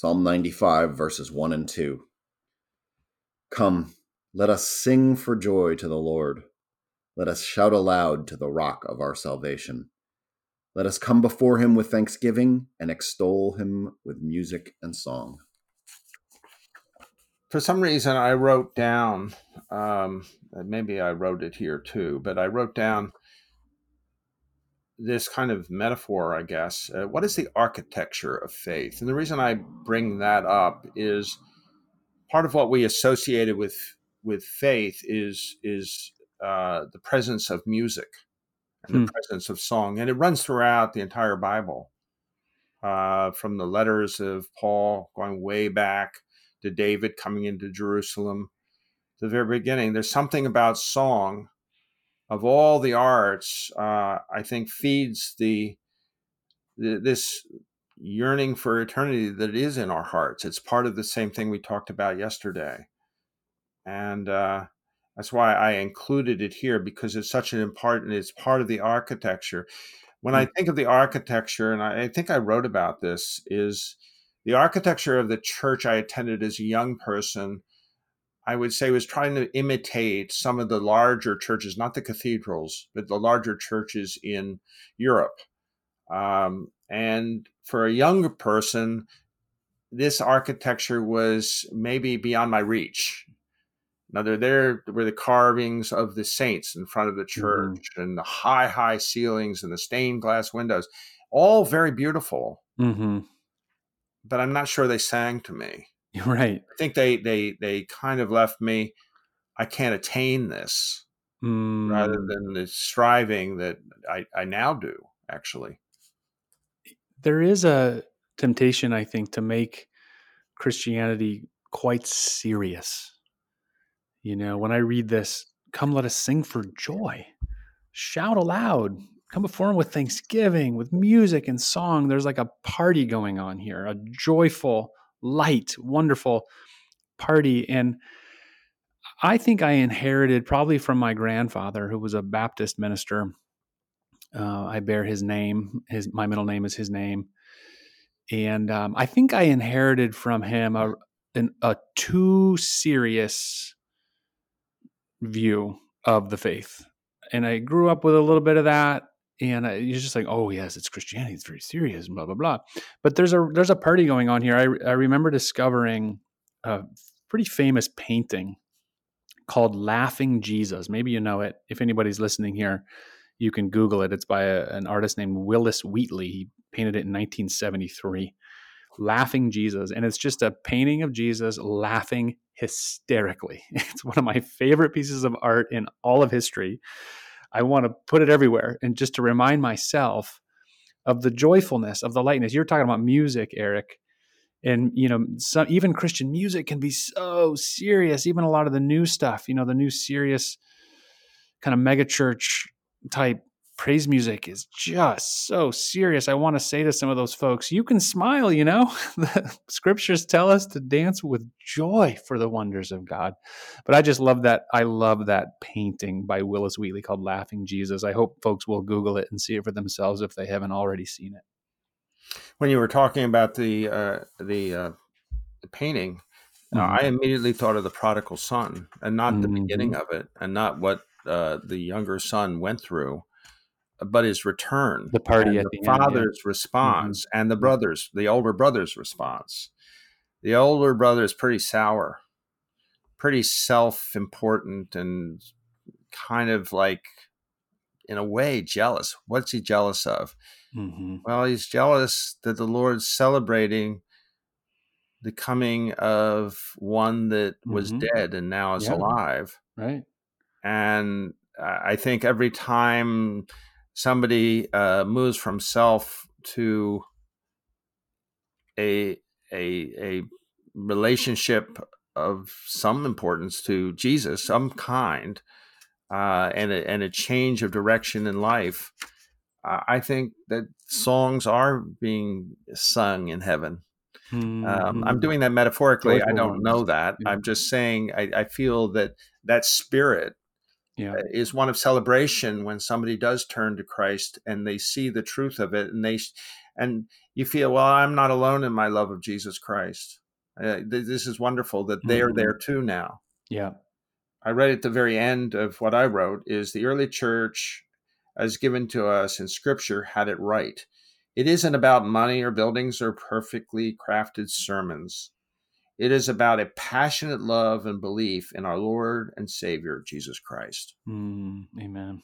Psalm 95, verses 1 and 2. Come, let us sing for joy to the Lord. Let us shout aloud to the rock of our salvation. Let us come before him with thanksgiving and extol him with music and song. For some reason, I wrote down, um, maybe I wrote it here too, but I wrote down this kind of metaphor, I guess. Uh, what is the architecture of faith? And the reason I bring that up is part of what we associated with with faith is is uh, the presence of music and hmm. the presence of song, and it runs throughout the entire Bible, uh, from the letters of Paul going way back to David coming into Jerusalem, to the very beginning. There's something about song of all the arts, uh, I think feeds the, the, this yearning for eternity that is in our hearts. It's part of the same thing we talked about yesterday, and uh, that's why I included it here because it's such an important. It's part of the architecture. When I mm. think of the architecture, and I, I think I wrote about this, is the architecture of the church I attended as a young person I would say was trying to imitate some of the larger churches, not the cathedrals, but the larger churches in Europe. Um, and for a younger person, this architecture was maybe beyond my reach. Now, there, there were the carvings of the saints in front of the mm-hmm. church mm-hmm. and the high, high ceilings and the stained glass windows, all very beautiful. Mm-hmm. But I'm not sure they sang to me. Right. I think they they they kind of left me. I can't attain this, mm. rather than the striving that I I now do. Actually, there is a temptation, I think, to make Christianity quite serious. You know, when I read this, come let us sing for joy, shout aloud, come before him with thanksgiving, with music and song. There's like a party going on here, a joyful light, wonderful party. And I think I inherited probably from my grandfather, who was a Baptist minister. Uh, I bear his name. His my middle name is his name, and um, I think I inherited from him a an, a too serious view of the faith, and I grew up with a little bit of that and uh, you're just like, oh yes, it's Christianity. It's very serious, blah blah blah. But there's a there's a party going on here. I I remember discovering a pretty famous painting called Laughing Jesus. Maybe you know it. If anybody's listening here, you can Google it. It's by a, an artist named Willis Wheatley. He painted it in 1973. Laughing Jesus, and it's just a painting of Jesus laughing hysterically. It's one of my favorite pieces of art in all of history I want to put it everywhere. And just to remind myself of the joyfulness of the lightness. You're talking about music, Eric. And you know, some even Christian music can be so serious. Even a lot of the new stuff, you know, the new serious kind of megachurch type praise music is just so serious. I want to say to some of those folks, you can smile, you know? the scriptures tell us to dance with joy for the wonders of God. But I just love that. I love that painting by Willis Wheatley called Laughing Jesus. I hope folks will Google it and see it for themselves if they haven't already seen it. When you were talking about the uh, the, uh, the painting, mm-hmm. uh, I immediately thought of the prodigal son, and not mm-hmm. the beginning of it, and not what uh, the younger son went through, but his return, the party at the, the father's yeah. response, mm-hmm. and the brothers, the older brother's response. The older brother is pretty sour, pretty self-important, and kind of like, in a way, jealous. What's he jealous of? Mm-hmm. Well, he's jealous that the Lord's celebrating the coming of one that was mm-hmm. dead and now is yeah. alive. Right. And I think every time somebody uh, moves from self to a a a relationship of some importance to Jesus, some kind, uh, and a, and a change of direction in life. Uh, I think that songs are being sung in heaven. Mm-hmm. Um, I'm mm-hmm. doing that metaphorically. I don't know that. Yeah. I'm just saying I, I, feel that that spirit yeah. Uh, is one of celebration when somebody does turn to Christ and they see the truth of it and they and you feel, well, I'm not alone in my love of Jesus Christ. Uh, this is wonderful that mm-hmm. there too now. Yeah. I read at the very end of what I wrote is the early church, as given to us in Scripture, had it right. It isn't about money or buildings or perfectly crafted sermons. It is about a passionate love and belief in our Lord and Savior, Jesus Christ. Mm, amen.